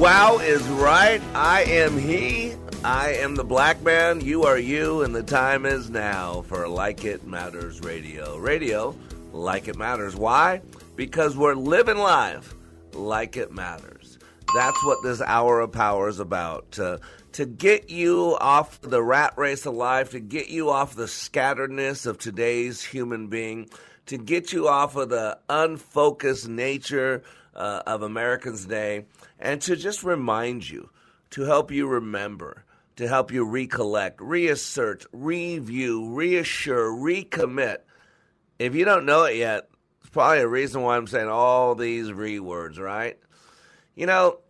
Wow is right. I am he. I am the black man. You are you, and the time is now for Like It Matters Radio. Radio, like it matters. Why? Because we're living life like it matters. That's what this hour of power is about. To, to get you off the rat race of life, to get you off the scatteredness of today's human being, to get you off of the unfocused nature uh, of Americans' day, and to just remind you, to help you remember, to help you recollect, reassert, review, reassure, recommit. If you don't know it yet, it's probably a reason why I'm saying all these re words, right? You know,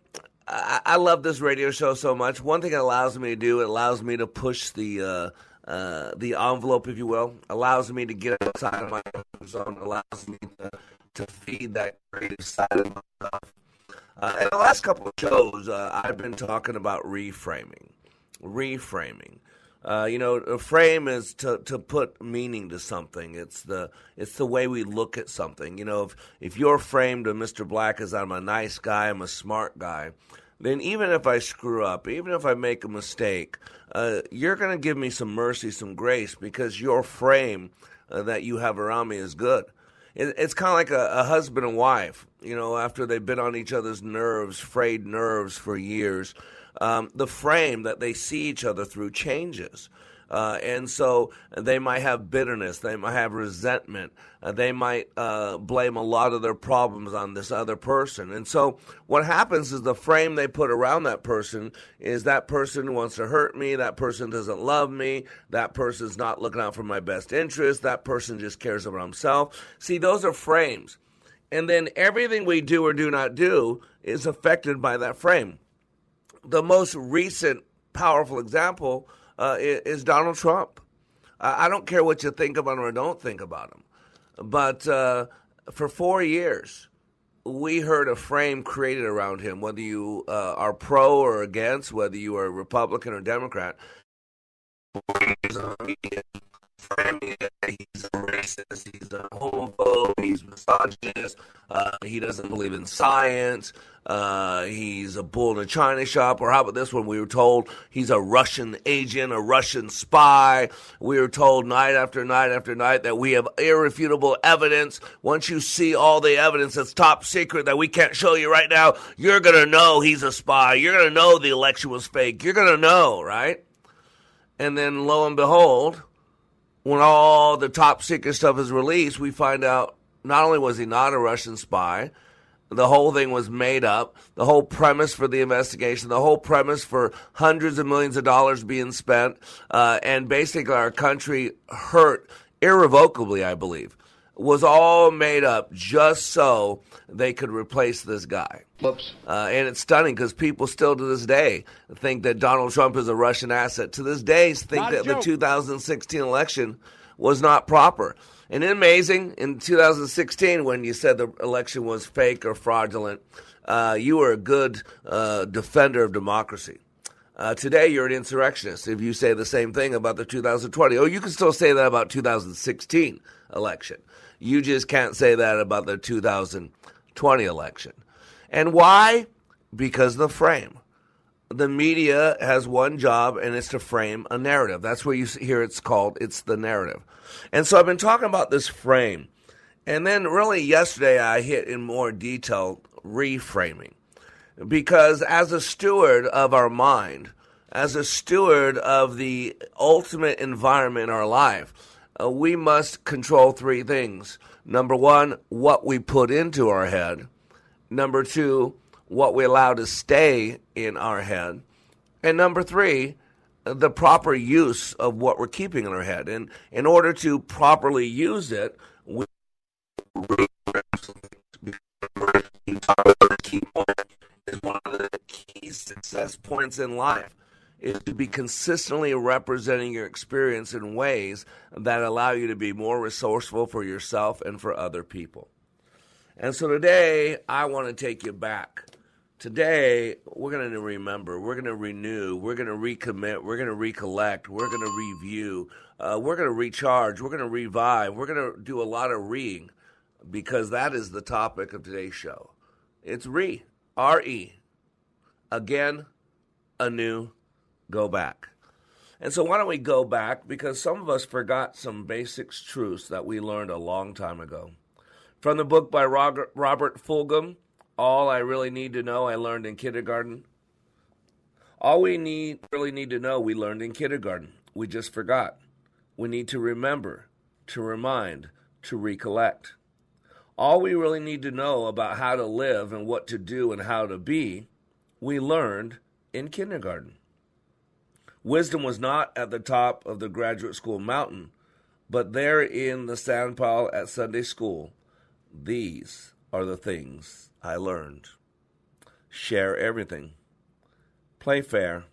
I, I, love this radio show so much. One thing it allows me to do, it allows me to push the uh, uh, the envelope, if you will, allows me to get outside of my zone, allows me to, to feed that creative side of myself. Uh, in the last couple of shows, uh, I've been talking about reframing. Reframing. Uh, you know, a frame is to, to put meaning to something. It's the it's the way we look at something. You know, if if you're framed to Mr. Black as I'm a nice guy, I'm a smart guy, then even if I screw up, even if I make a mistake, uh, you're going to give me some mercy, some grace, because your frame uh, that you have around me is good. It, it's kind of like a, a husband and wife. You know, after they've been on each other's nerves, frayed nerves for years um, the frame that they see each other through changes. Uh, and so they might have bitterness, they might have resentment, uh, they might uh, blame a lot of their problems on this other person. And so what happens is the frame they put around that person is that person wants to hurt me, that person doesn't love me, that person's not looking out for my best interest, that person just cares about himself. See, those are frames. And then everything we do or do not do is affected by that frame the most recent powerful example uh, is, Donald Trump. I don't care what you think about him or don't think about him, but uh, for four years, we heard a frame created around him, whether you uh, are pro or against, whether you are Republican or Democrat he's a racist, he's a homophobe, he's misogynist, uh, he doesn't believe in science, uh, he's a bull in a china shop, or how about this one? We were told he's a Russian agent, a Russian spy. We were told night after night after night that we have irrefutable evidence. Once you see all the evidence that's top secret that we can't show you right now, you're going to know he's a spy. You're going to know the election was fake. You're going to know, right? And then lo and behold, when all the top secret stuff is released, we find out not only was he not a Russian spy, the whole thing was made up. The whole premise for the investigation, the whole premise for hundreds of millions of dollars being spent, uh, and basically our country hurt irrevocably, I believe, was all made up just so they could replace this guy. Whoops. Uh, and it's stunning because people still to this day think that Donald Trump is a Russian asset. To this day, think not that the 2016 election was not proper. And amazing, in 2016, when you said the election was fake or fraudulent, uh, you were a good uh, defender of democracy. Uh, today, you're an insurrectionist if you say the same thing about the 2020. Oh, you can still say that about 2016 election. You just can't say that about the 2020 election. And why? Because the frame. The media has one job, and it's to frame a narrative. That's where you hear it's called, it's the narrative. And so I've been talking about this frame. And then, really, yesterday I hit in more detail reframing. Because as a steward of our mind, as a steward of the ultimate environment in our life, uh, we must control three things. Number one, what we put into our head. Number two, what we allow to stay in our head. And number three, the proper use of what we're keeping in our head. And in order to properly use it, we key point is one of the key success points in life is to be consistently representing your experience in ways that allow you to be more resourceful for yourself and for other people. And so today, I want to take you back. Today, we're going to remember, we're going to renew, we're going to recommit, we're going to recollect, we're going to review, uh, we're going to recharge, we're going to revive, we're going to do a lot of reing because that is the topic of today's show. It's re, R E. Again, anew, go back. And so, why don't we go back? Because some of us forgot some basic truths that we learned a long time ago. From the book by Robert Fulghum, All I Really Need to Know I Learned in Kindergarten. All we need really need to know we learned in kindergarten. We just forgot. We need to remember, to remind, to recollect. All we really need to know about how to live and what to do and how to be, we learned in kindergarten. Wisdom was not at the top of the graduate school mountain, but there in the sandpile at Sunday school, these are the things I learned. Share everything. Play fair.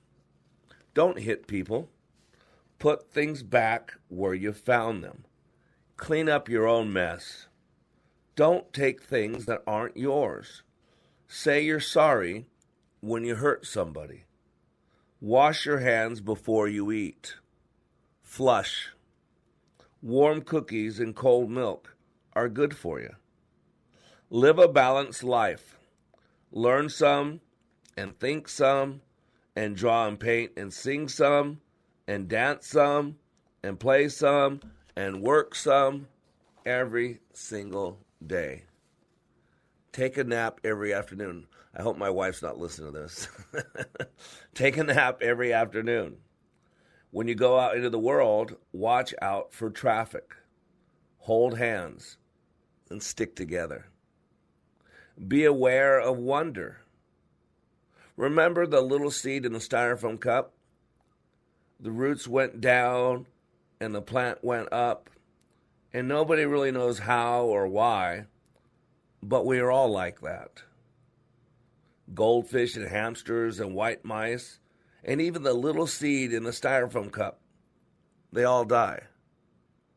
Don't hit people. Put things back where you found them. Clean up your own mess. Don't take things that aren't yours. Say you're sorry when you hurt somebody. Wash your hands before you eat. Flush. Warm cookies and cold milk are good for you. Live a balanced life. Learn some and think some and draw and paint and sing some and dance some and play some and work some every single day. Take a nap every afternoon. I hope my wife's not listening to this. Take a nap every afternoon. When you go out into the world, watch out for traffic. Hold hands and stick together. Be aware of wonder. Remember the little seed in the styrofoam cup? The roots went down and the plant went up and nobody really knows how or why, but we are all like that. Goldfish and hamsters and white mice, and even the little seed in the styrofoam cup, they all die.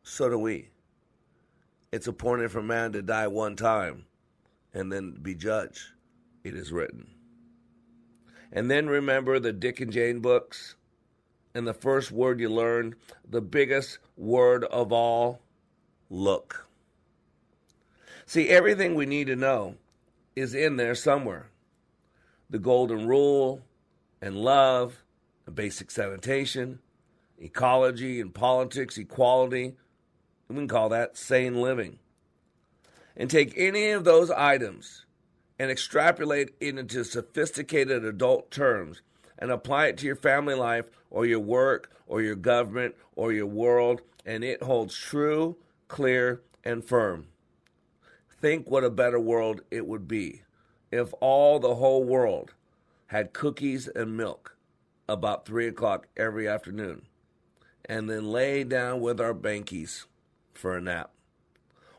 So do we. It's appointed for man to die one time and then be judged. It is written. And then remember the Dick and Jane books and the first word you learned, the biggest word of all look. See, everything we need to know is in there somewhere. The golden rule and love, and basic sanitation, ecology and politics, equality. We can call that sane living. And take any of those items and extrapolate it into sophisticated adult terms and apply it to your family life or your work or your government or your world, and it holds true clear, and firm. Think what a better world it would be if all the whole world had cookies and milk about 3 o'clock every afternoon and then lay down with our bankies for a nap.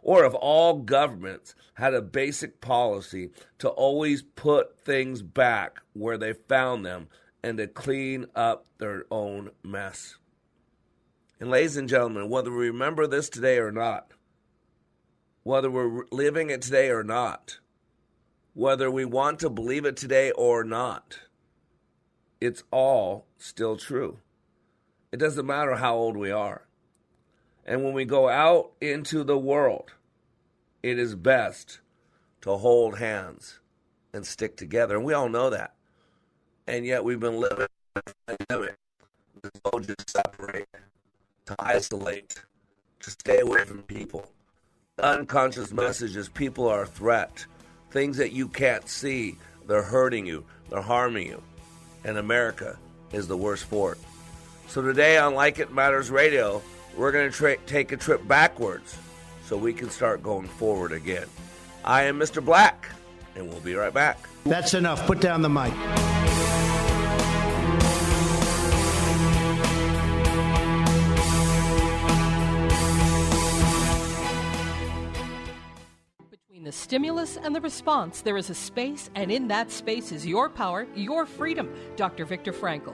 Or if all governments had a basic policy to always put things back where they found them and to clean up their own mess. And, ladies and gentlemen, whether we remember this today or not, whether we're living it today or not, whether we want to believe it today or not, it's all still true. It doesn't matter how old we are. And when we go out into the world, it is best to hold hands and stick together. And we all know that. And yet we've been living in pandemic. just separate to isolate, to stay away from people. Unconscious messages people are a threat. Things that you can't see They're hurting you, they're harming you. And America is the worst for it. So today on Like It Matters Radio, we're going to tra- take a trip backwards so we can start going forward again. I am Mr. Black, and we'll be right back. That's enough. Put down the mic. Between the stimulus and the response, there is a space, and in that space is your power, your freedom. Dr. Viktor Frankl.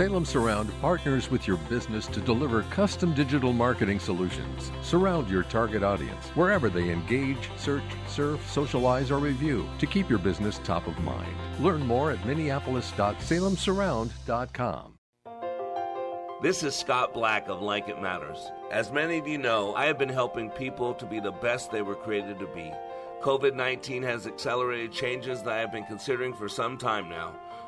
Salem Surround partners with your business to deliver custom digital marketing solutions. Surround your target audience wherever they engage, search, surf, socialize, or review to keep your business top of mind. Learn more at minneapolis.salemsurround.com. This is Scott Black of Like It Matters. As many of you know, I have been helping people to be the best they were created to be. COVID 19 has accelerated changes that I have been considering for some time now.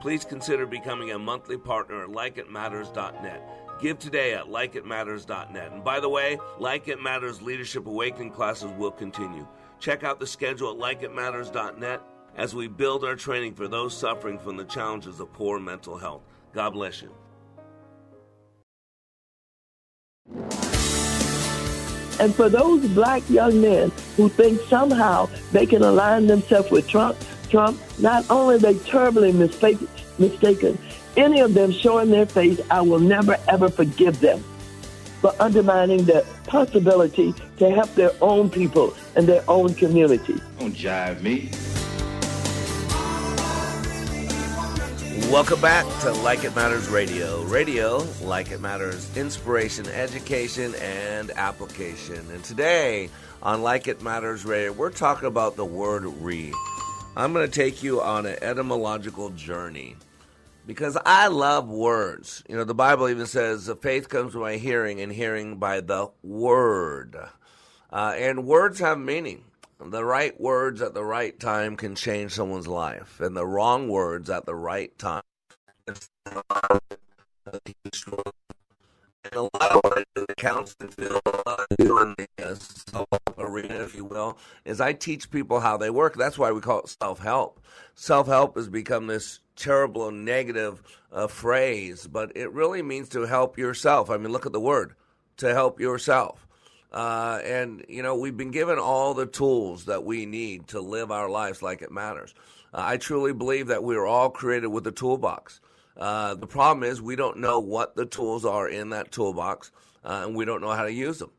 Please consider becoming a monthly partner at likeitmatters.net. Give today at likeitmatters.net. And by the way, Like It Matters Leadership Awakening classes will continue. Check out the schedule at likeitmatters.net as we build our training for those suffering from the challenges of poor mental health. God bless you. And for those black young men who think somehow they can align themselves with Trump, Trump, not only are they terribly mistaken, mistaken, any of them showing their face, I will never ever forgive them for undermining the possibility to help their own people and their own community. Don't jive me. Welcome back to Like It Matters Radio. Radio, like it matters, inspiration, education, and application. And today on Like It Matters Radio, we're talking about the word re. I'm going to take you on an etymological journey because I love words. You know, the Bible even says, the faith comes by hearing, and hearing by the word. Uh, and words have meaning. The right words at the right time can change someone's life, and the wrong words at the right time. And a lot of what I do in the counseling field, uh, in the uh, self-help arena, if you will, is I teach people how they work. That's why we call it self-help. Self-help has become this terrible negative uh, phrase, but it really means to help yourself. I mean, look at the word, to help yourself. Uh, and, you know, we've been given all the tools that we need to live our lives like it matters. Uh, I truly believe that we are all created with a toolbox. Uh, the problem is we don't know what the tools are in that toolbox. uh, and we don't know how to use them.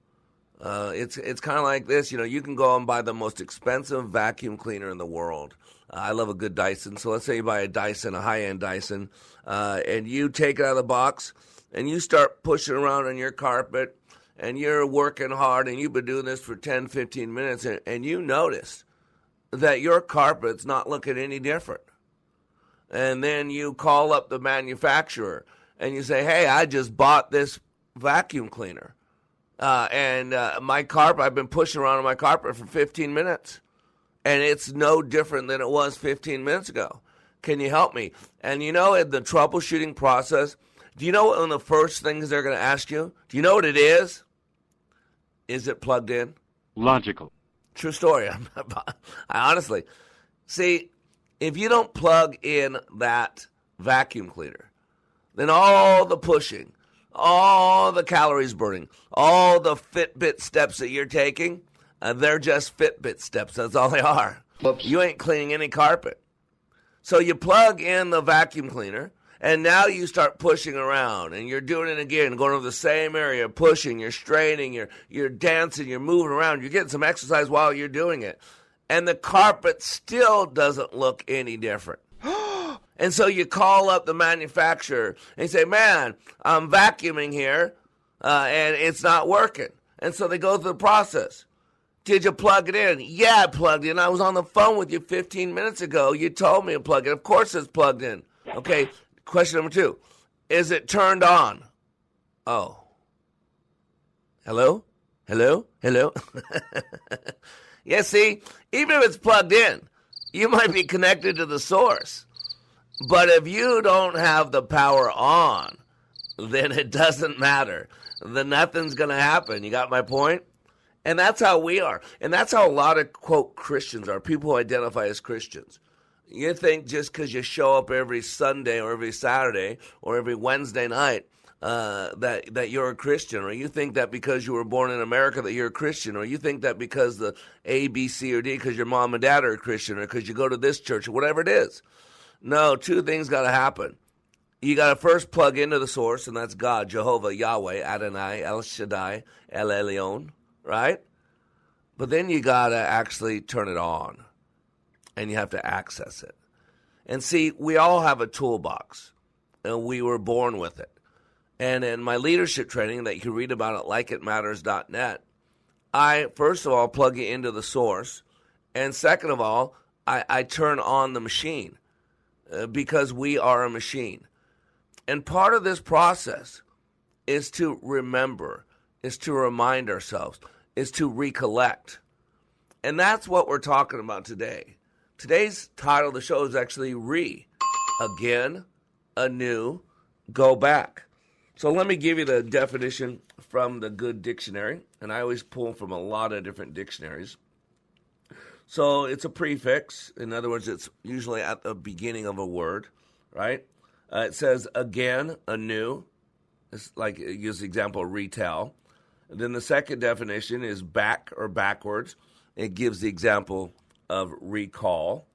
Uh, it's it's kind of like this. You know, you can go and buy the most expensive vacuum cleaner in the world. Uh, I love a good Dyson. So let's say you buy a Dyson, a high end Dyson, uh, and you take it out of the box and you start pushing around on your carpet and you're working hard and you've been doing this for 10, 15 minutes and, and you notice that your carpet's not looking any different. And then you call up the manufacturer and you say, hey, I just bought this vacuum cleaner. Uh, and uh, my carpet, I've been pushing around on my carpet for 15 minutes. And it's no different than it was 15 minutes ago. Can you help me? And you know, in the troubleshooting process, do you know one of the first things they're going to ask you? Do you know what it is? Is it plugged in? Logical. True story. I honestly see if you don't plug in that vacuum cleaner, then all the pushing, all the calories burning, all the Fitbit steps that you're taking, uh, they're just Fitbit steps. That's all they are. Oops. You ain't cleaning any carpet. So you plug in the vacuum cleaner, and now you start pushing around, and you're doing it again, going over the same area, pushing, you're straining, you're you're dancing, you're moving around, you're getting some exercise while you're doing it, and the carpet still doesn't look any different. and so you call up the manufacturer and you say, "Man, I'm vacuuming here, uh, and it's not working." And so they go through the process. Did you plug it in? Yeah, I plugged in. I was on the phone with you 15 minutes ago. You told me to plug it. Of course it's plugged in. Okay, Question number two Is it turned on? Oh. Hello? Hello? Hello? yeah, see, even if it's plugged in, you might be connected to the source. But if you don't have the power on, then it doesn't matter. Then nothing's going to happen. You got my point? And that's how we are. And that's how a lot of, quote, Christians are, people who identify as Christians. You think just because you show up every Sunday or every Saturday or every Wednesday night uh, that that you're a Christian, or you think that because you were born in America that you're a Christian, or you think that because the A, B, C, or D, because your mom and dad are a Christian, or because you go to this church, or whatever it is. No, two things got to happen. You got to first plug into the source, and that's God, Jehovah, Yahweh, Adonai, El Shaddai, El Elyon, right? But then you got to actually turn it on and you have to access it. And see, we all have a toolbox, and we were born with it. And in my leadership training that you can read about at likeitmatters.net, I first of all plug it into the source, and second of all, I, I turn on the machine uh, because we are a machine. And part of this process is to remember, is to remind ourselves, is to recollect. And that's what we're talking about today. Today's title of the show is actually Re Again, Anew, Go Back. So let me give you the definition from the Good Dictionary, and I always pull from a lot of different dictionaries. So it's a prefix. In other words, it's usually at the beginning of a word, right? Uh, it says again, anew. It's like it gives the example retell. And then the second definition is back or backwards. It gives the example of recall.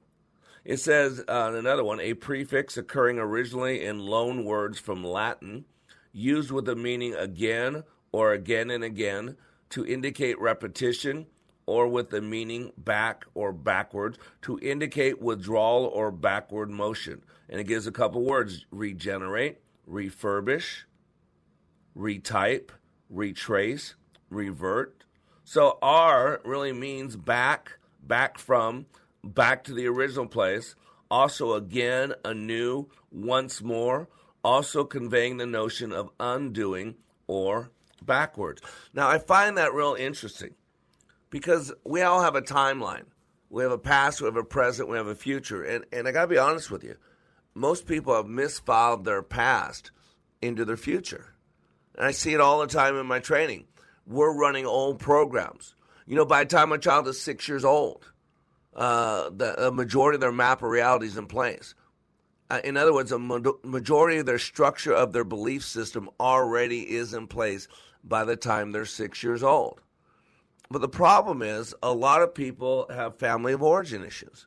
It says uh, another one, a prefix occurring originally in loan words from Latin, used with the meaning again or again and again to indicate repetition, or with the meaning back or backwards to indicate withdrawal or backward motion. And it gives a couple words regenerate, refurbish, retype, retrace, revert. So R really means back back from, back to the original place, also again, anew, once more, also conveying the notion of undoing or backwards. Now, I find that real interesting because we all have a timeline. We have a past, we have a present, we have a future. And, and I got to be honest with you, most people have misfiled their past into their future. And I see it all the time in my training. We're running old programs. You know, by the time a child is six years old, uh, the a majority of their map of reality is in place. Uh, in other words, a ma- majority of their structure of their belief system already is in place by the time they're six years old. But the problem is, a lot of people have family of origin issues.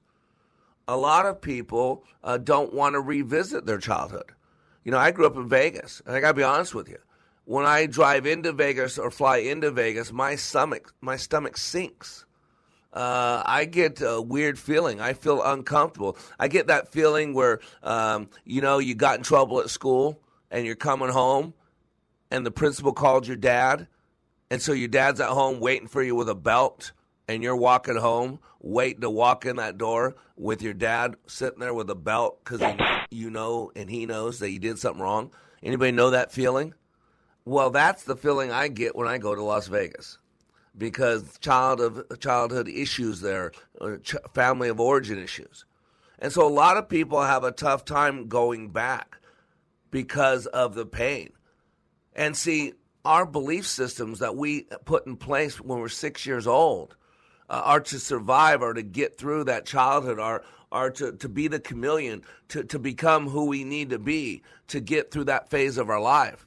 A lot of people uh, don't want to revisit their childhood. You know, I grew up in Vegas, and I got to be honest with you. when I drive into Vegas or fly into Vegas, my stomach my stomach sinks. Uh, I get a weird feeling. I feel uncomfortable. I get that feeling where um, you know you got in trouble at school and you're coming home, and the principal called your dad, and so your dad's at home waiting for you with a belt, and you're walking home waiting to walk in that door with your dad sitting there with a belt because you know and he knows that you did something wrong. Anybody know that feeling? Well, that's the feeling I get when I go to Las Vegas because child of childhood issues there, ch- family of origin issues. And so a lot of people have a tough time going back because of the pain. And see, our belief systems that we put in place when we're six years old uh, are to survive are to get through that childhood, are, are to, to be the chameleon, to, to become who we need to be to get through that phase of our life.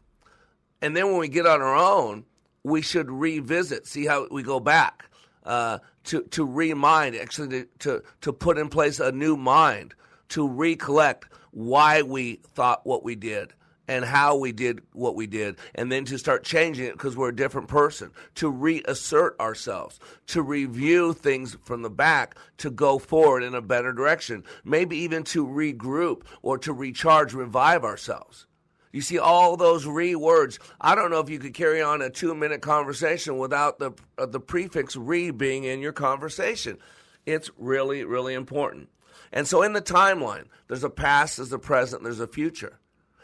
And then when we get on our own, we should revisit, see how we go back, uh, to, to remind, actually, to, to, to put in place a new mind, to recollect why we thought what we did and how we did what we did, and then to start changing it because we're a different person, to reassert ourselves, to review things from the back, to go forward in a better direction, maybe even to regroup or to recharge, revive ourselves. You see all those re words. I don't know if you could carry on a two minute conversation without the uh, the prefix re being in your conversation. It's really really important. And so in the timeline, there's a past, there's a present, there's a future.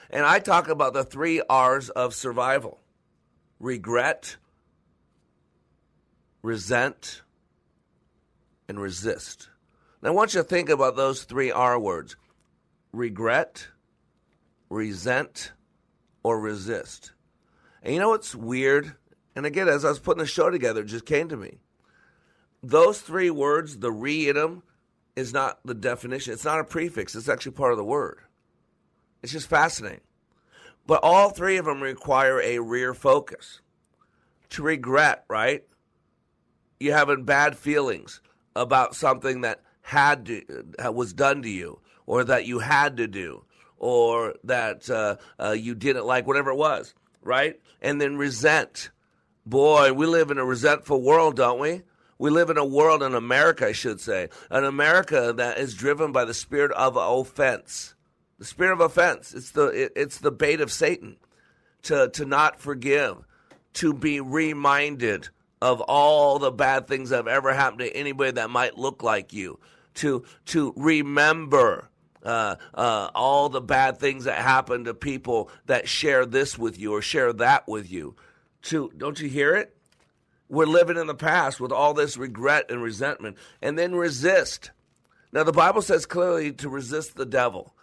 And I talk about the three R's of survival: regret, resent, and resist. Now I want you to think about those three R words: regret, resent, or resist. And you know what's weird? And again, as I was putting the show together, it just came to me. Those three words, the re in them, is not the definition. It's not a prefix. It's actually part of the word. It's just fascinating. But all three of them require a rear focus. To regret, right? You're having bad feelings about something that had to, was done to you or that you had to do or that uh, uh, you didn't like, whatever it was, right? And then resent. Boy, we live in a resentful world, don't we? We live in a world in America, I should say, an America that is driven by the spirit of offense. The spirit of offense. It's the it, it's the bait of Satan to to not forgive, to be reminded of all the bad things that have ever happened to anybody that might look like you, to to remember uh, uh, all the bad things that happen to people that share this with you or share that with you. To don't you hear it? We're living in the past with all this regret and resentment, and then resist. Now, the Bible says clearly to resist the devil.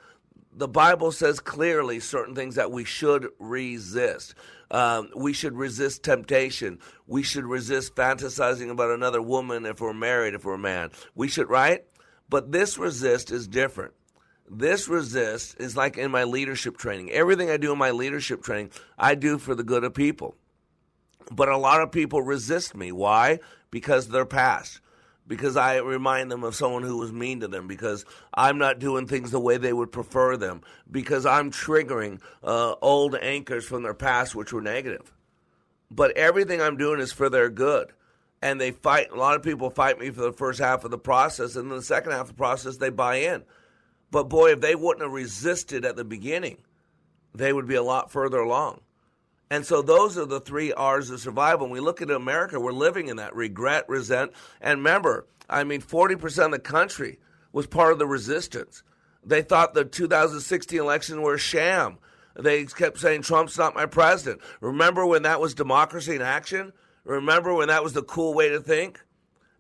The Bible says clearly certain things that we should resist. Um, we should resist temptation. We should resist fantasizing about another woman if we're married, if we're a man. We should, right? But this resist is different. This resist is like in my leadership training. Everything I do in my leadership training, I do for the good of people. But a lot of people resist me. Why? Because they're past. Because I remind them of someone who was mean to them. Because I'm not doing things the way they would prefer them. Because I'm triggering uh, old anchors from their past, which were negative. But everything I'm doing is for their good. And they fight. A lot of people fight me for the first half of the process, and then the second half of the process, they buy in. But boy, if they wouldn't have resisted at the beginning, they would be a lot further along. And so those are the three R's of survival. When we look at America, we're living in that regret, resent, and remember, I mean, 40% of the country was part of the resistance. They thought the 2016 election were a sham. They kept saying Trump's not my president. Remember when that was democracy in action? Remember when that was the cool way to think?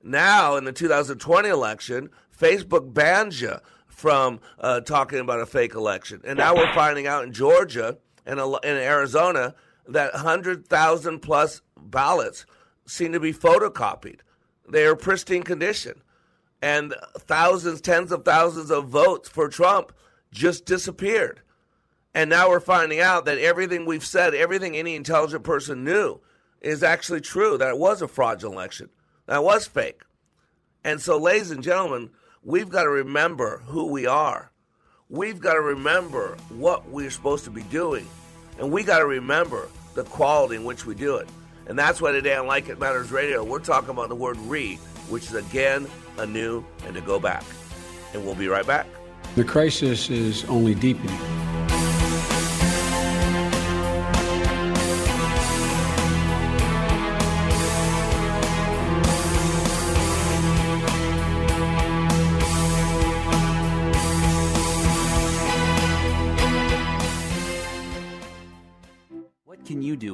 Now, in the 2020 election, Facebook bans you from uh, talking about a fake election. And now we're finding out in Georgia and in Arizona that 100,000 plus ballots seem to be photocopied. They are pristine condition. And thousands, tens of thousands of votes for Trump just disappeared. And now we're finding out that everything we've said, everything any intelligent person knew, is actually true, that it was a fraudulent election, that was fake. And so, ladies and gentlemen, we've got to remember who we are. We've got to remember what we're supposed to be doing. And we got to remember the quality in which we do it. And that's why today on Like It Matters Radio, we're talking about the word re, which is again, anew, and to go back. And we'll be right back. The crisis is only deepening.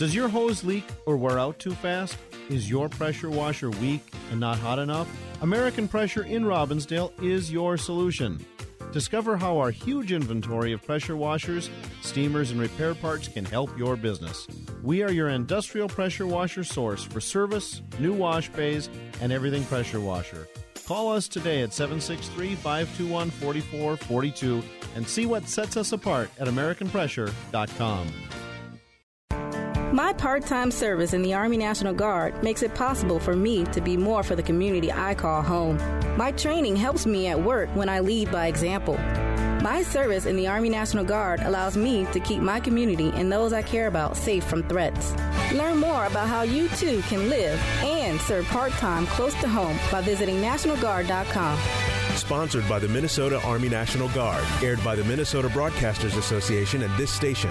Does your hose leak or wear out too fast? Is your pressure washer weak and not hot enough? American Pressure in Robbinsdale is your solution. Discover how our huge inventory of pressure washers, steamers, and repair parts can help your business. We are your industrial pressure washer source for service, new wash bays, and everything pressure washer. Call us today at 763 521 4442 and see what sets us apart at AmericanPressure.com. My part time service in the Army National Guard makes it possible for me to be more for the community I call home. My training helps me at work when I lead by example. My service in the Army National Guard allows me to keep my community and those I care about safe from threats. Learn more about how you too can live and serve part time close to home by visiting NationalGuard.com. Sponsored by the Minnesota Army National Guard, aired by the Minnesota Broadcasters Association and this station.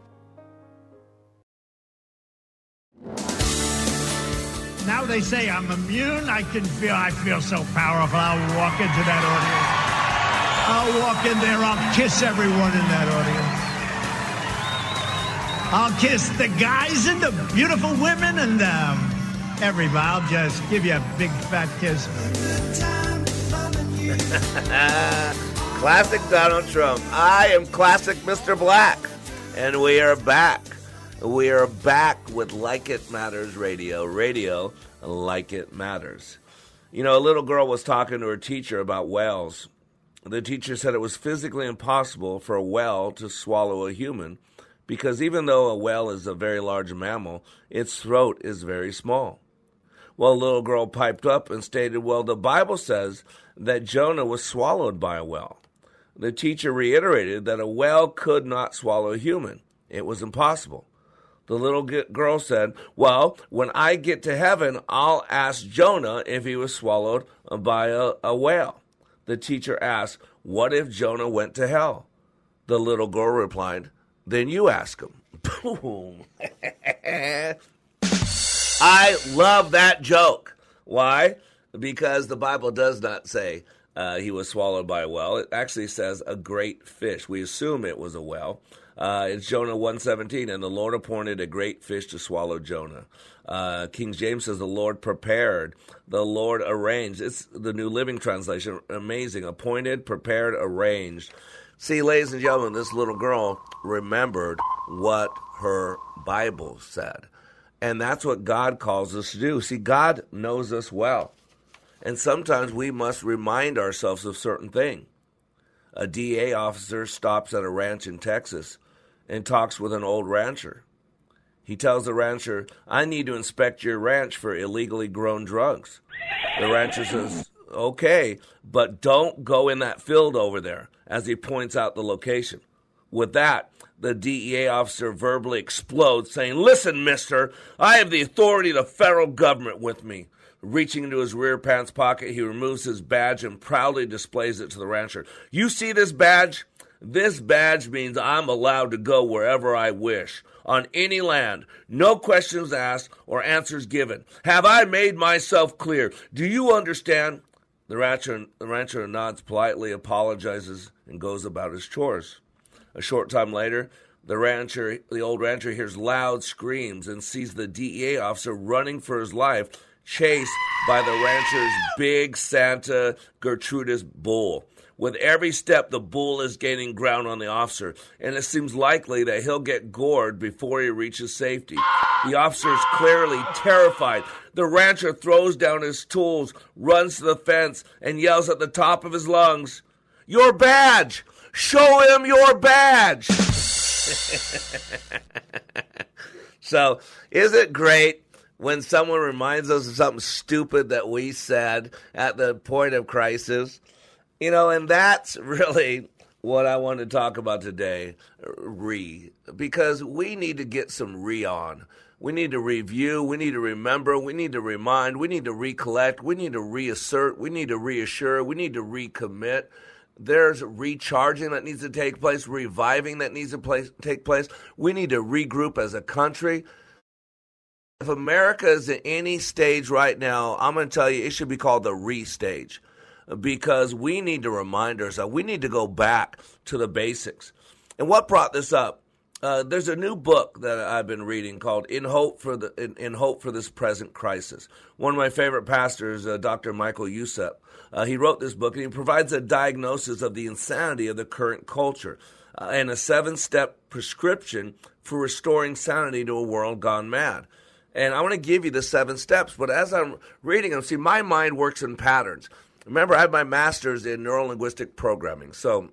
Now they say I'm immune. I can feel. I feel so powerful. I'll walk into that audience. I'll walk in there. I'll kiss everyone in that audience. I'll kiss the guys and the beautiful women and um, everybody. I'll just give you a big fat kiss. classic Donald Trump. I am classic Mr. Black. And we are back. We are back with Like It Matters Radio. Radio, like it matters. You know, a little girl was talking to her teacher about whales. The teacher said it was physically impossible for a whale to swallow a human because even though a whale is a very large mammal, its throat is very small. Well, the little girl piped up and stated, Well, the Bible says that Jonah was swallowed by a whale. The teacher reiterated that a whale could not swallow a human, it was impossible. The little girl said, Well, when I get to heaven, I'll ask Jonah if he was swallowed by a, a, whale. The teacher asked, What if Jonah went to hell? The little girl replied, Then you ask him. Boom. I love that joke. Why? Because the Bible does not say uh, he was swallowed by a whale. It actually says a great fish. We assume it was a whale. Uh, it's Jonah 117, and the Lord appointed a great fish to swallow Jonah. Uh, King James says the Lord prepared, the Lord arranged. It's the New Living Translation. Amazing. Appointed, prepared, arranged. See, ladies and gentlemen, this little girl remembered what her Bible said. And that's what God calls us to do. See, God knows us well. And sometimes we must remind ourselves of certain things. A DEA officer stops at a ranch in Texas and talks with an old rancher. He tells the rancher, I need to inspect your ranch for illegally grown drugs. The rancher says, Okay, but don't go in that field over there, as he points out the location. With that, the DEA officer verbally explodes, saying, Listen, mister, I have the authority of the federal government with me. Reaching into his rear pants pocket, he removes his badge and proudly displays it to the rancher. You see this badge? This badge means I'm allowed to go wherever I wish, on any land, no questions asked or answers given. Have I made myself clear? Do you understand? The rancher, the rancher nods politely, apologizes, and goes about his chores. A short time later, the rancher, the old rancher, hears loud screams and sees the DEA officer running for his life, chased by the rancher's big Santa Gertrudis bull. With every step, the bull is gaining ground on the officer, and it seems likely that he'll get gored before he reaches safety. The officer is clearly terrified. The rancher throws down his tools, runs to the fence, and yells at the top of his lungs, Your badge! Show him your badge! so, is it great when someone reminds us of something stupid that we said at the point of crisis? You know, and that's really what I want to talk about today, re, because we need to get some re on. We need to review, we need to remember, we need to remind, we need to recollect, we need to reassert, we need to reassure, we need to recommit. There's recharging that needs to take place, reviving that needs to place, take place. We need to regroup as a country. If America is at any stage right now, I'm going to tell you it should be called the re stage because we need to remind ourselves, we need to go back to the basics. And what brought this up? Uh, there's a new book that I've been reading called "In Hope for the In, in Hope for This Present Crisis." One of my favorite pastors, uh, Dr. Michael Youssef, uh, he wrote this book and he provides a diagnosis of the insanity of the current culture uh, and a seven-step prescription for restoring sanity to a world gone mad. And I want to give you the seven steps, but as I'm reading them, see, my mind works in patterns. Remember, I have my master's in neurolinguistic programming. So,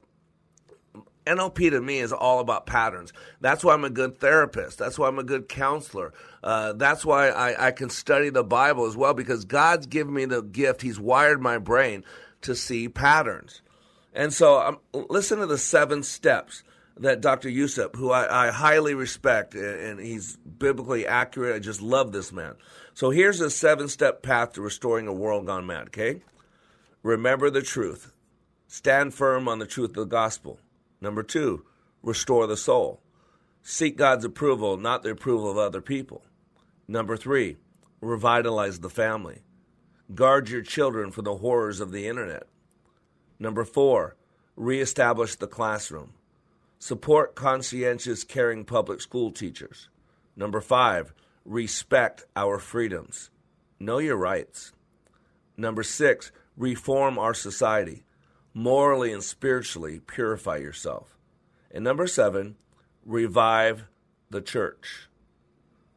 NLP to me is all about patterns. That's why I'm a good therapist. That's why I'm a good counselor. Uh, that's why I, I can study the Bible as well because God's given me the gift. He's wired my brain to see patterns. And so, um, listen to the seven steps that Dr. Youssef, who I, I highly respect, and he's biblically accurate. I just love this man. So, here's a seven step path to restoring a world gone mad, okay? Remember the truth. Stand firm on the truth of the gospel. Number two, restore the soul. Seek God's approval, not the approval of other people. Number three, revitalize the family. Guard your children from the horrors of the internet. Number four, reestablish the classroom. Support conscientious, caring public school teachers. Number five, respect our freedoms. Know your rights. Number six, reform our society. Morally and spiritually purify yourself. And number seven, revive the church.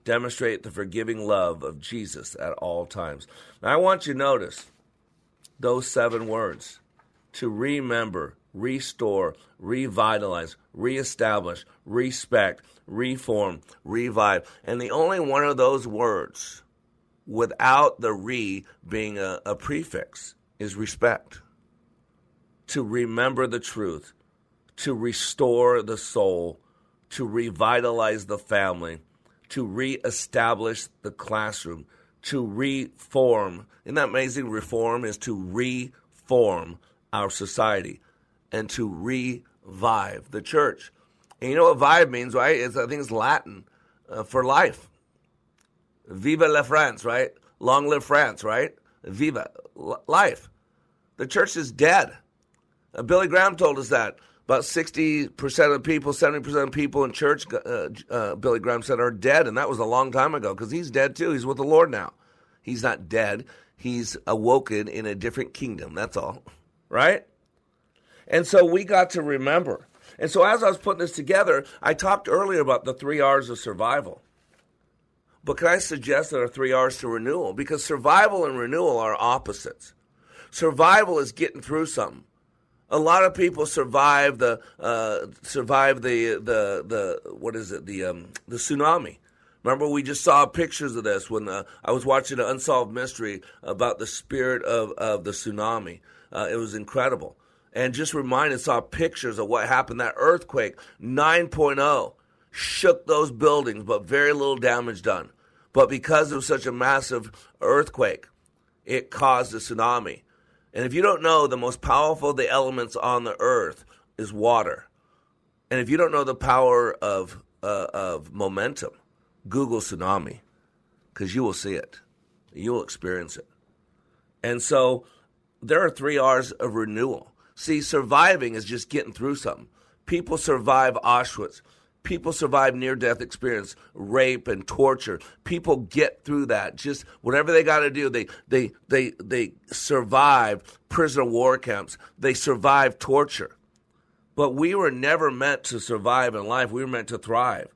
Demonstrate the forgiving love of Jesus at all times. Now, I want you to notice those seven words to remember, restore, revitalize, reestablish, respect, reform, revive. And the only one of those words without the re being a, a prefix is respect. To remember the truth, to restore the soul, to revitalize the family, to reestablish the classroom, to reform. Isn't that amazing? Reform is to reform our society and to revive the church. And you know what vive means, right? It's, I think it's Latin uh, for life. Viva la France, right? Long live France, right? Viva life. The church is dead. Uh, Billy Graham told us that. About 60% of people, 70% of people in church, uh, uh, Billy Graham said, are dead. And that was a long time ago because he's dead too. He's with the Lord now. He's not dead, he's awoken in a different kingdom. That's all. Right? And so we got to remember. And so as I was putting this together, I talked earlier about the three R's of survival. But can I suggest there are three R's to renewal? Because survival and renewal are opposites. Survival is getting through something. A lot of people survive the uh, survive the the the what is it the um, the tsunami. Remember, we just saw pictures of this when uh, I was watching an unsolved mystery about the spirit of, of the tsunami. Uh, it was incredible. And just reminded, saw pictures of what happened. That earthquake, 9.0, shook those buildings, but very little damage done. But because was such a massive earthquake, it caused a tsunami. And if you don't know, the most powerful of the elements on the earth is water. And if you don't know the power of, uh, of momentum, Google tsunami because you will see it. You will experience it. And so there are three R's of renewal. See, surviving is just getting through something. People survive Auschwitz. People survive near death experience, rape and torture. People get through that. Just whatever they got to do, they, they, they, they survive prisoner war camps. They survive torture. But we were never meant to survive in life. We were meant to thrive.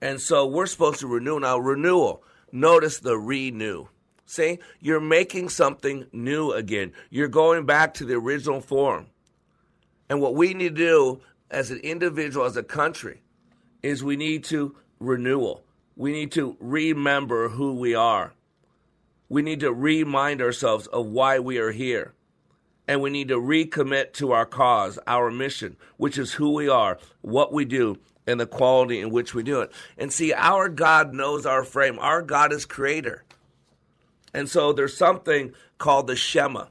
And so we're supposed to renew. Now, renewal, notice the renew. See, you're making something new again. You're going back to the original form. And what we need to do as an individual, as a country, is we need to renewal. We need to remember who we are. We need to remind ourselves of why we are here. And we need to recommit to our cause, our mission, which is who we are, what we do, and the quality in which we do it. And see, our God knows our frame. Our God is creator. And so there's something called the Shema.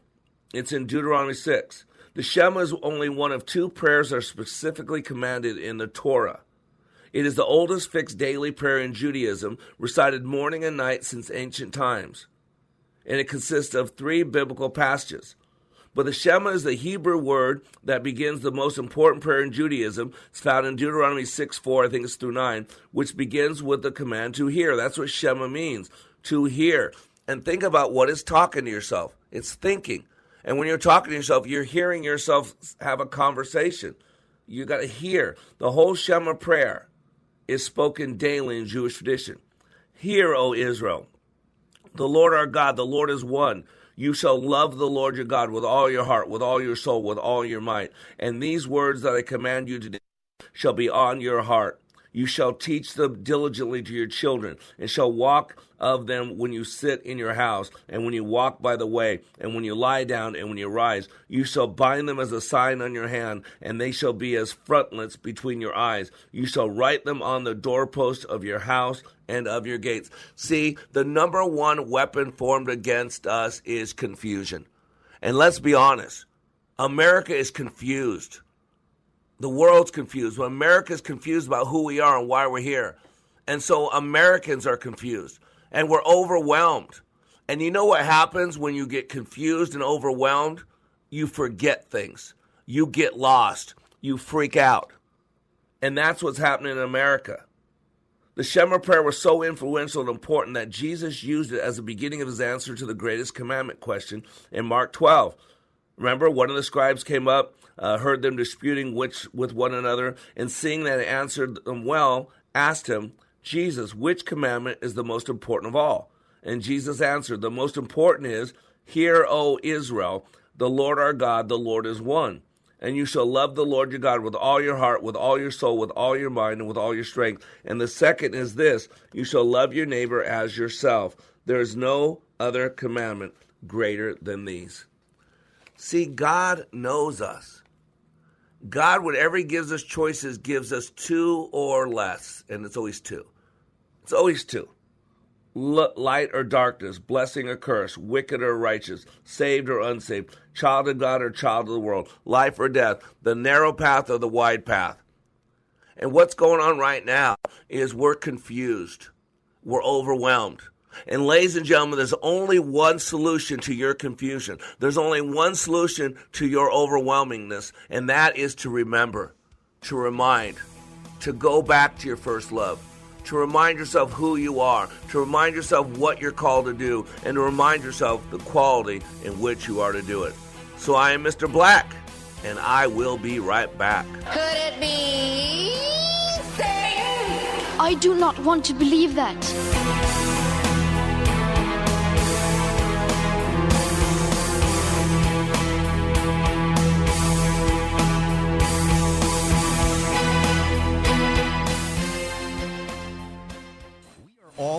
It's in Deuteronomy 6. The Shema is only one of two prayers that are specifically commanded in the Torah. It is the oldest fixed daily prayer in Judaism, recited morning and night since ancient times. And it consists of three biblical passages. But the Shema is the Hebrew word that begins the most important prayer in Judaism. It's found in Deuteronomy 6 4, I think it's through 9, which begins with the command to hear. That's what Shema means, to hear. And think about what is talking to yourself. It's thinking. And when you're talking to yourself, you're hearing yourself have a conversation. You got to hear. The whole Shema prayer is spoken daily in Jewish tradition. Hear, O Israel, the Lord our God, the Lord is one. You shall love the Lord your God with all your heart, with all your soul, with all your might. And these words that I command you today shall be on your heart. You shall teach them diligently to your children, and shall walk of them when you sit in your house, and when you walk by the way, and when you lie down, and when you rise. You shall bind them as a sign on your hand, and they shall be as frontlets between your eyes. You shall write them on the doorpost of your house and of your gates. See, the number one weapon formed against us is confusion. And let's be honest, America is confused. The world's confused. Well, America's confused about who we are and why we're here. And so Americans are confused and we're overwhelmed. And you know what happens when you get confused and overwhelmed? You forget things. You get lost. You freak out. And that's what's happening in America. The Shema prayer was so influential and important that Jesus used it as the beginning of his answer to the greatest commandment question in Mark 12. Remember, one of the scribes came up, uh, heard them disputing which with one another, and seeing that he answered them well, asked him, Jesus, which commandment is the most important of all? And Jesus answered, The most important is, Hear, O Israel, the Lord our God, the Lord is one. And you shall love the Lord your God with all your heart, with all your soul, with all your mind, and with all your strength. And the second is this you shall love your neighbor as yourself. There is no other commandment greater than these. See, God knows us. God, whatever He gives us choices, gives us two or less, and it's always two. It's always two. L- light or darkness, blessing or curse, wicked or righteous, saved or unsaved, child of God or child of the world, life or death, the narrow path or the wide path. And what's going on right now is we're confused. We're overwhelmed. And ladies and gentlemen, there's only one solution to your confusion. There's only one solution to your overwhelmingness, and that is to remember, to remind, to go back to your first love, to remind yourself who you are, to remind yourself what you're called to do, and to remind yourself the quality in which you are to do it. So I am Mr. Black, and I will be right back. Could it be Satan? I do not want to believe that.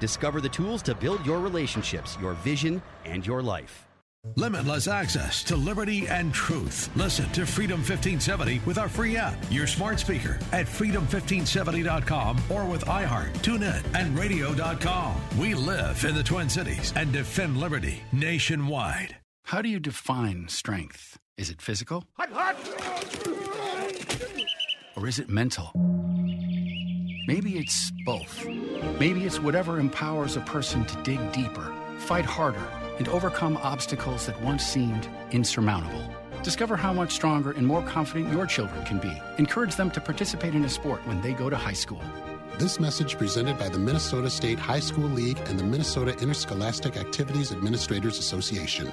Discover the tools to build your relationships, your vision, and your life. Limitless access to liberty and truth. Listen to Freedom 1570 with our free app, your smart speaker at freedom1570.com or with iHeart, TuneIn, and radio.com. We live in the Twin Cities and defend liberty nationwide. How do you define strength? Is it physical? Or is it mental? Maybe it's both. Maybe it's whatever empowers a person to dig deeper, fight harder, and overcome obstacles that once seemed insurmountable. Discover how much stronger and more confident your children can be. Encourage them to participate in a sport when they go to high school. This message presented by the Minnesota State High School League and the Minnesota Interscholastic Activities Administrators Association.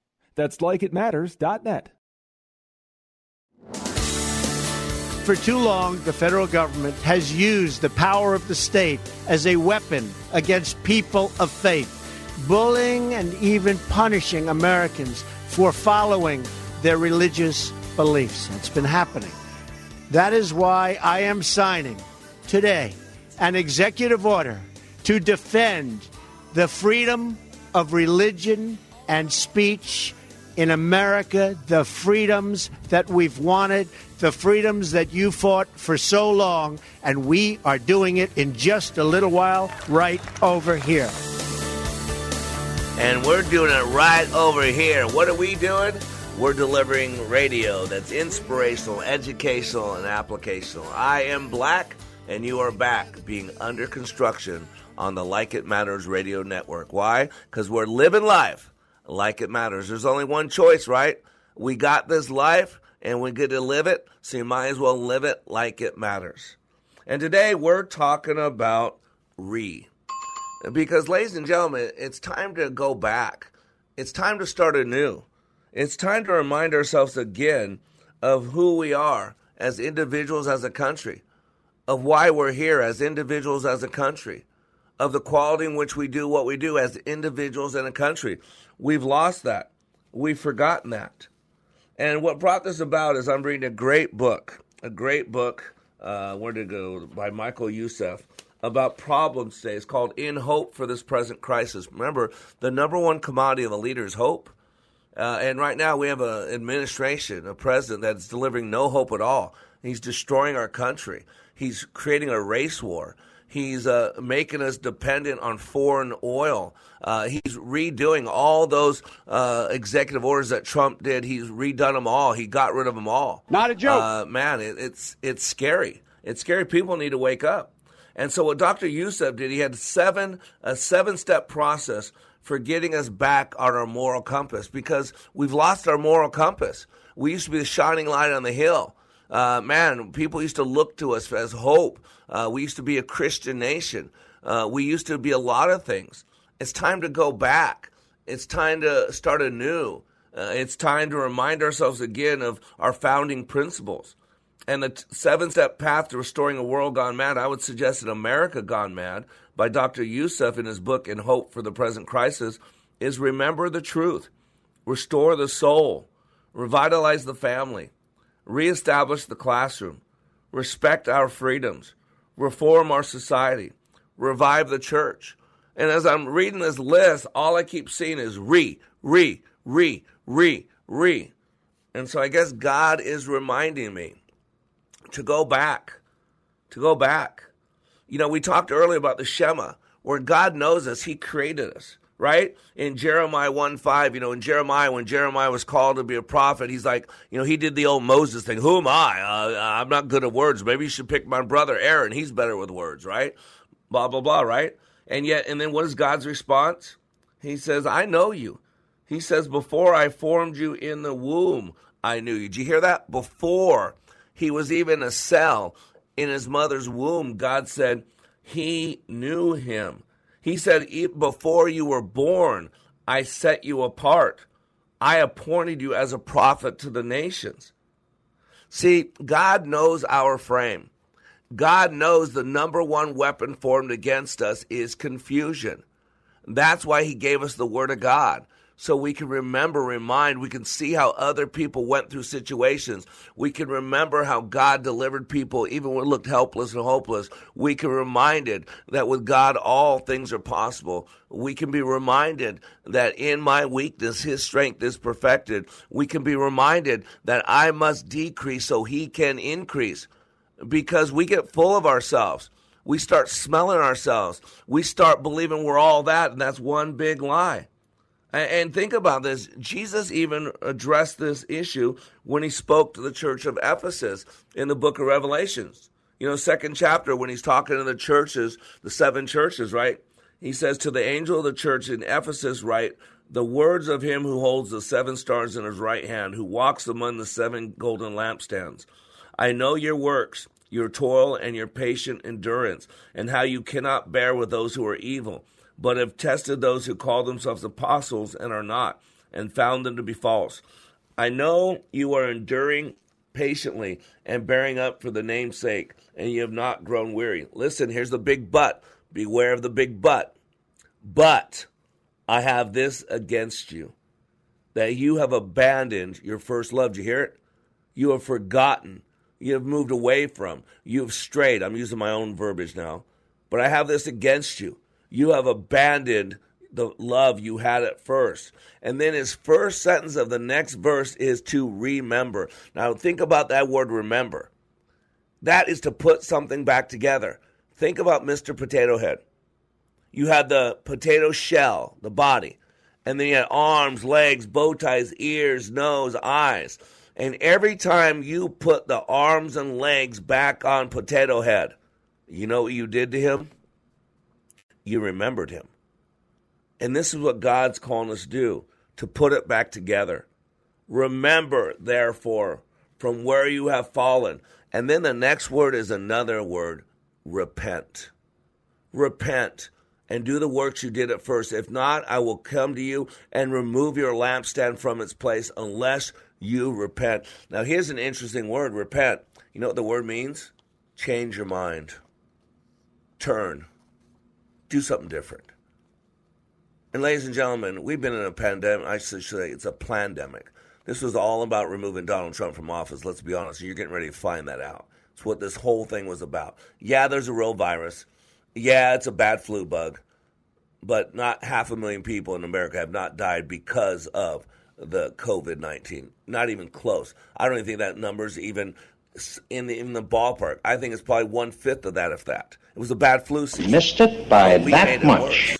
That's likeitmatters.net. For too long, the federal government has used the power of the state as a weapon against people of faith, bullying and even punishing Americans for following their religious beliefs. It's been happening. That is why I am signing today an executive order to defend the freedom of religion and speech in America, the freedoms that we've wanted, the freedoms that you fought for so long, and we are doing it in just a little while right over here. And we're doing it right over here. What are we doing? We're delivering radio that's inspirational, educational, and applicational. I am Black, and you are back being under construction on the Like It Matters radio network. Why? Because we're living life like it matters. There's only one choice, right? We got this life and we get to live it, so you might as well live it like it matters. And today we're talking about re. Because, ladies and gentlemen, it's time to go back. It's time to start anew. It's time to remind ourselves again of who we are as individuals, as a country, of why we're here as individuals, as a country, of the quality in which we do what we do as individuals in a country. We've lost that. We've forgotten that. And what brought this about is I'm reading a great book, a great book, uh, where to go, by Michael Youssef about problems today. It's called In Hope for This Present Crisis. Remember, the number one commodity of a leader is hope. Uh, and right now we have an administration, a president that's delivering no hope at all. He's destroying our country. He's creating a race war. He's uh, making us dependent on foreign oil. Uh, he's redoing all those uh, executive orders that Trump did. He's redone them all. He got rid of them all. Not a joke, uh, man. It, it's it's scary. It's scary. People need to wake up. And so what Dr. Youssef did, he had seven a seven step process for getting us back on our moral compass because we've lost our moral compass. We used to be the shining light on the hill. Uh, man, people used to look to us as hope. Uh, we used to be a Christian nation. Uh, we used to be a lot of things. It's time to go back. It's time to start anew. Uh, it's time to remind ourselves again of our founding principles. And the seven step path to restoring a world gone mad, I would suggest an America gone mad by Dr. Youssef in his book In Hope for the Present Crisis is remember the truth, restore the soul, revitalize the family, reestablish the classroom, respect our freedoms, reform our society, revive the church. And as I'm reading this list, all I keep seeing is re, re, re, re, re. And so I guess God is reminding me to go back, to go back. You know, we talked earlier about the Shema, where God knows us, He created us, right? In Jeremiah 1 5, you know, in Jeremiah, when Jeremiah was called to be a prophet, he's like, you know, he did the old Moses thing. Who am I? Uh, I'm not good at words. Maybe you should pick my brother Aaron. He's better with words, right? Blah, blah, blah, right? And yet, and then what is God's response? He says, I know you. He says, Before I formed you in the womb, I knew you. Did you hear that? Before he was even a cell in his mother's womb, God said he knew him. He said, Before you were born, I set you apart. I appointed you as a prophet to the nations. See, God knows our frame. God knows the number one weapon formed against us is confusion. That's why He gave us the Word of God so we can remember, remind, we can see how other people went through situations. We can remember how God delivered people even when it looked helpless and hopeless. We can reminded that with God all things are possible. We can be reminded that in my weakness his strength is perfected. We can be reminded that I must decrease so he can increase because we get full of ourselves. We start smelling ourselves. We start believing we're all that, and that's one big lie. And think about this. Jesus even addressed this issue when he spoke to the church of Ephesus in the book of Revelations. You know, second chapter, when he's talking to the churches, the seven churches, right? He says, To the angel of the church in Ephesus, write, the words of him who holds the seven stars in his right hand, who walks among the seven golden lampstands. I know your works, your toil, and your patient endurance, and how you cannot bear with those who are evil but have tested those who call themselves apostles and are not, and found them to be false. I know you are enduring patiently and bearing up for the name's sake, and you have not grown weary. Listen, here's the big but. Beware of the big but. But I have this against you that you have abandoned your first love. Do you hear it? You have forgotten. You have moved away from. You have strayed. I'm using my own verbiage now. But I have this against you you have abandoned the love you had at first. And then his first sentence of the next verse is to remember. Now, think about that word remember. That is to put something back together. Think about Mr. Potato Head. You had the potato shell, the body, and then you had arms, legs, bow ties, ears, nose, eyes. And every time you put the arms and legs back on Potato Head, you know what you did to him? You remembered him. And this is what God's calling us to do to put it back together. Remember, therefore, from where you have fallen. And then the next word is another word repent. Repent and do the works you did at first. If not, I will come to you and remove your lampstand from its place unless You repent. Now, here's an interesting word repent. You know what the word means? Change your mind, turn, do something different. And, ladies and gentlemen, we've been in a pandemic. I should say it's a pandemic. This was all about removing Donald Trump from office. Let's be honest. You're getting ready to find that out. It's what this whole thing was about. Yeah, there's a real virus. Yeah, it's a bad flu bug. But not half a million people in America have not died because of the COVID 19. Not even close. I don't even think that number's even in the, in the ballpark. I think it's probably one fifth of that, if that. It was a bad flu season. Missed it by that much. Worse.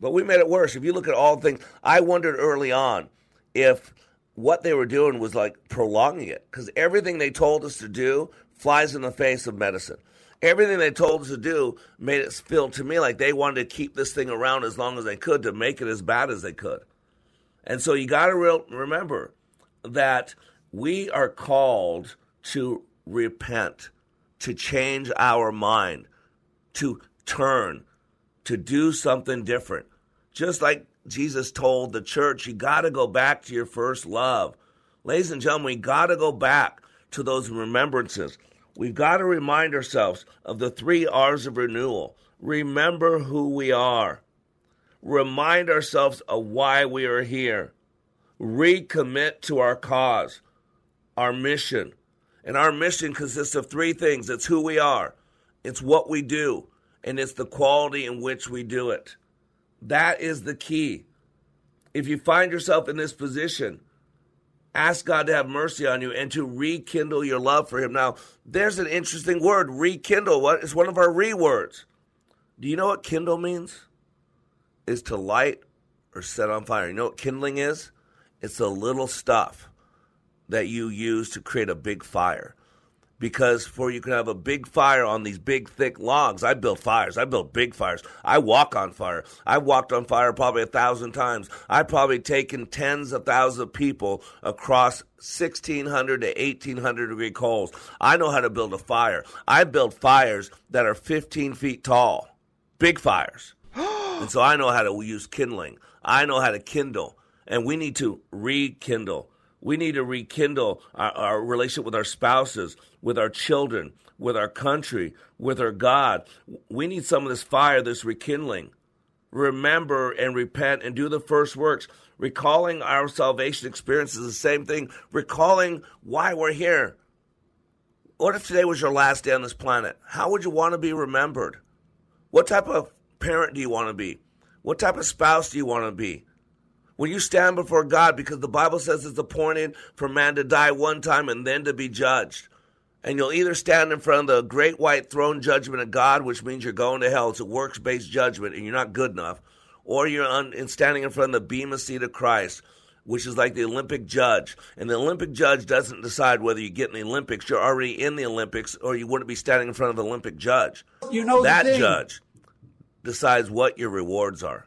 But we made it worse. If you look at all things, I wondered early on if what they were doing was like prolonging it because everything they told us to do flies in the face of medicine. Everything they told us to do made it feel to me like they wanted to keep this thing around as long as they could to make it as bad as they could. And so you got to re- remember that we are called to repent, to change our mind, to turn, to do something different. Just like Jesus told the church, you got to go back to your first love. Ladies and gentlemen, we got to go back to those remembrances. We've got to remind ourselves of the three R's of renewal. Remember who we are. Remind ourselves of why we are here. Recommit to our cause, our mission. And our mission consists of three things it's who we are, it's what we do, and it's the quality in which we do it. That is the key. If you find yourself in this position, ask God to have mercy on you and to rekindle your love for Him. Now, there's an interesting word, rekindle. What is one of our re words? Do you know what kindle means? Is to light or set on fire. You know what kindling is? It's the little stuff that you use to create a big fire because for you can have a big fire on these big thick logs. I build fires. I build big fires. I walk on fire. I've walked on fire probably a thousand times. I've probably taken tens of thousands of people across 1600 to 1800 degree coals. I know how to build a fire. I build fires that are 15 feet tall, big fires. and so I know how to use kindling. I know how to kindle. And we need to rekindle we need to rekindle our, our, relationship with our spouses, with our children, with our country, with our God. We need some of this fire, this rekindling. Remember and repent and do the first works. Recalling our salvation experience is the same thing. Recalling why we're here. What if today was your last day on this planet? How would you want to be remembered? What type of parent do you want to be? What type of spouse do you want to be? When you stand before God, because the Bible says it's appointed for man to die one time and then to be judged. And you'll either stand in front of the great white throne judgment of God, which means you're going to hell. It's a works based judgment and you're not good enough. Or you're in standing in front of the Bema seat of Christ, which is like the Olympic judge. And the Olympic judge doesn't decide whether you get in the Olympics. You're already in the Olympics, or you wouldn't be standing in front of the Olympic judge. You know that judge decides what your rewards are.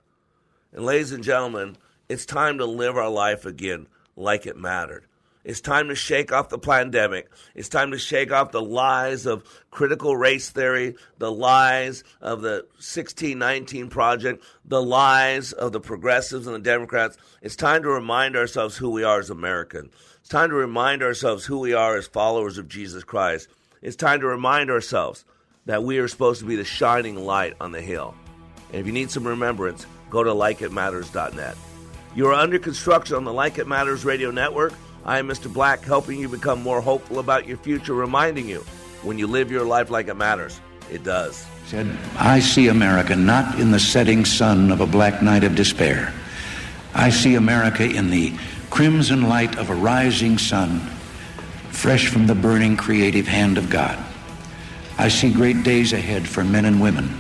And ladies and gentlemen, it's time to live our life again like it mattered. It's time to shake off the pandemic. It's time to shake off the lies of critical race theory, the lies of the 1619 Project, the lies of the progressives and the Democrats. It's time to remind ourselves who we are as Americans. It's time to remind ourselves who we are as followers of Jesus Christ. It's time to remind ourselves that we are supposed to be the shining light on the hill. And if you need some remembrance, go to likeitmatters.net. You are under construction on the Like It Matters radio network. I am Mr. Black, helping you become more hopeful about your future, reminding you when you live your life like it matters, it does. Said, I see America not in the setting sun of a black night of despair. I see America in the crimson light of a rising sun, fresh from the burning creative hand of God. I see great days ahead for men and women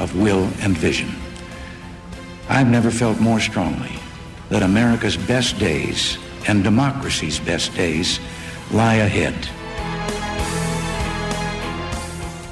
of will and vision. I've never felt more strongly that America's best days and democracy's best days lie ahead.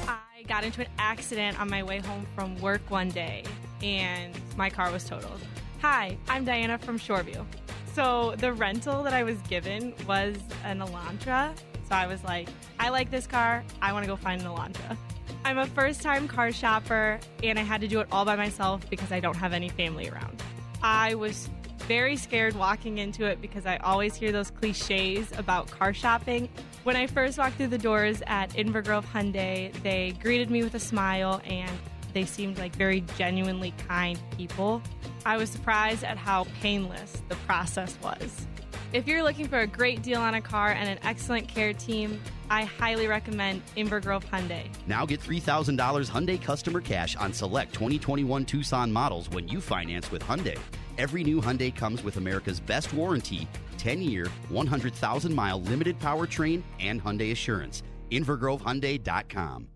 I got into an accident on my way home from work one day and my car was totaled. Hi, I'm Diana from Shoreview. So the rental that I was given was an Elantra. So I was like, I like this car. I want to go find an Elantra. I'm a first time car shopper and I had to do it all by myself because I don't have any family around. I was very scared walking into it because I always hear those cliches about car shopping. When I first walked through the doors at Inver Grove Hyundai, they greeted me with a smile and they seemed like very genuinely kind people. I was surprised at how painless the process was. If you're looking for a great deal on a car and an excellent care team, I highly recommend Inver Grove Hyundai. Now get $3,000 Hyundai customer cash on select 2021 Tucson models when you finance with Hyundai. Every new Hyundai comes with America's best warranty, 10-year, 100,000-mile limited powertrain, and Hyundai Assurance. InvergroveHyundai.com.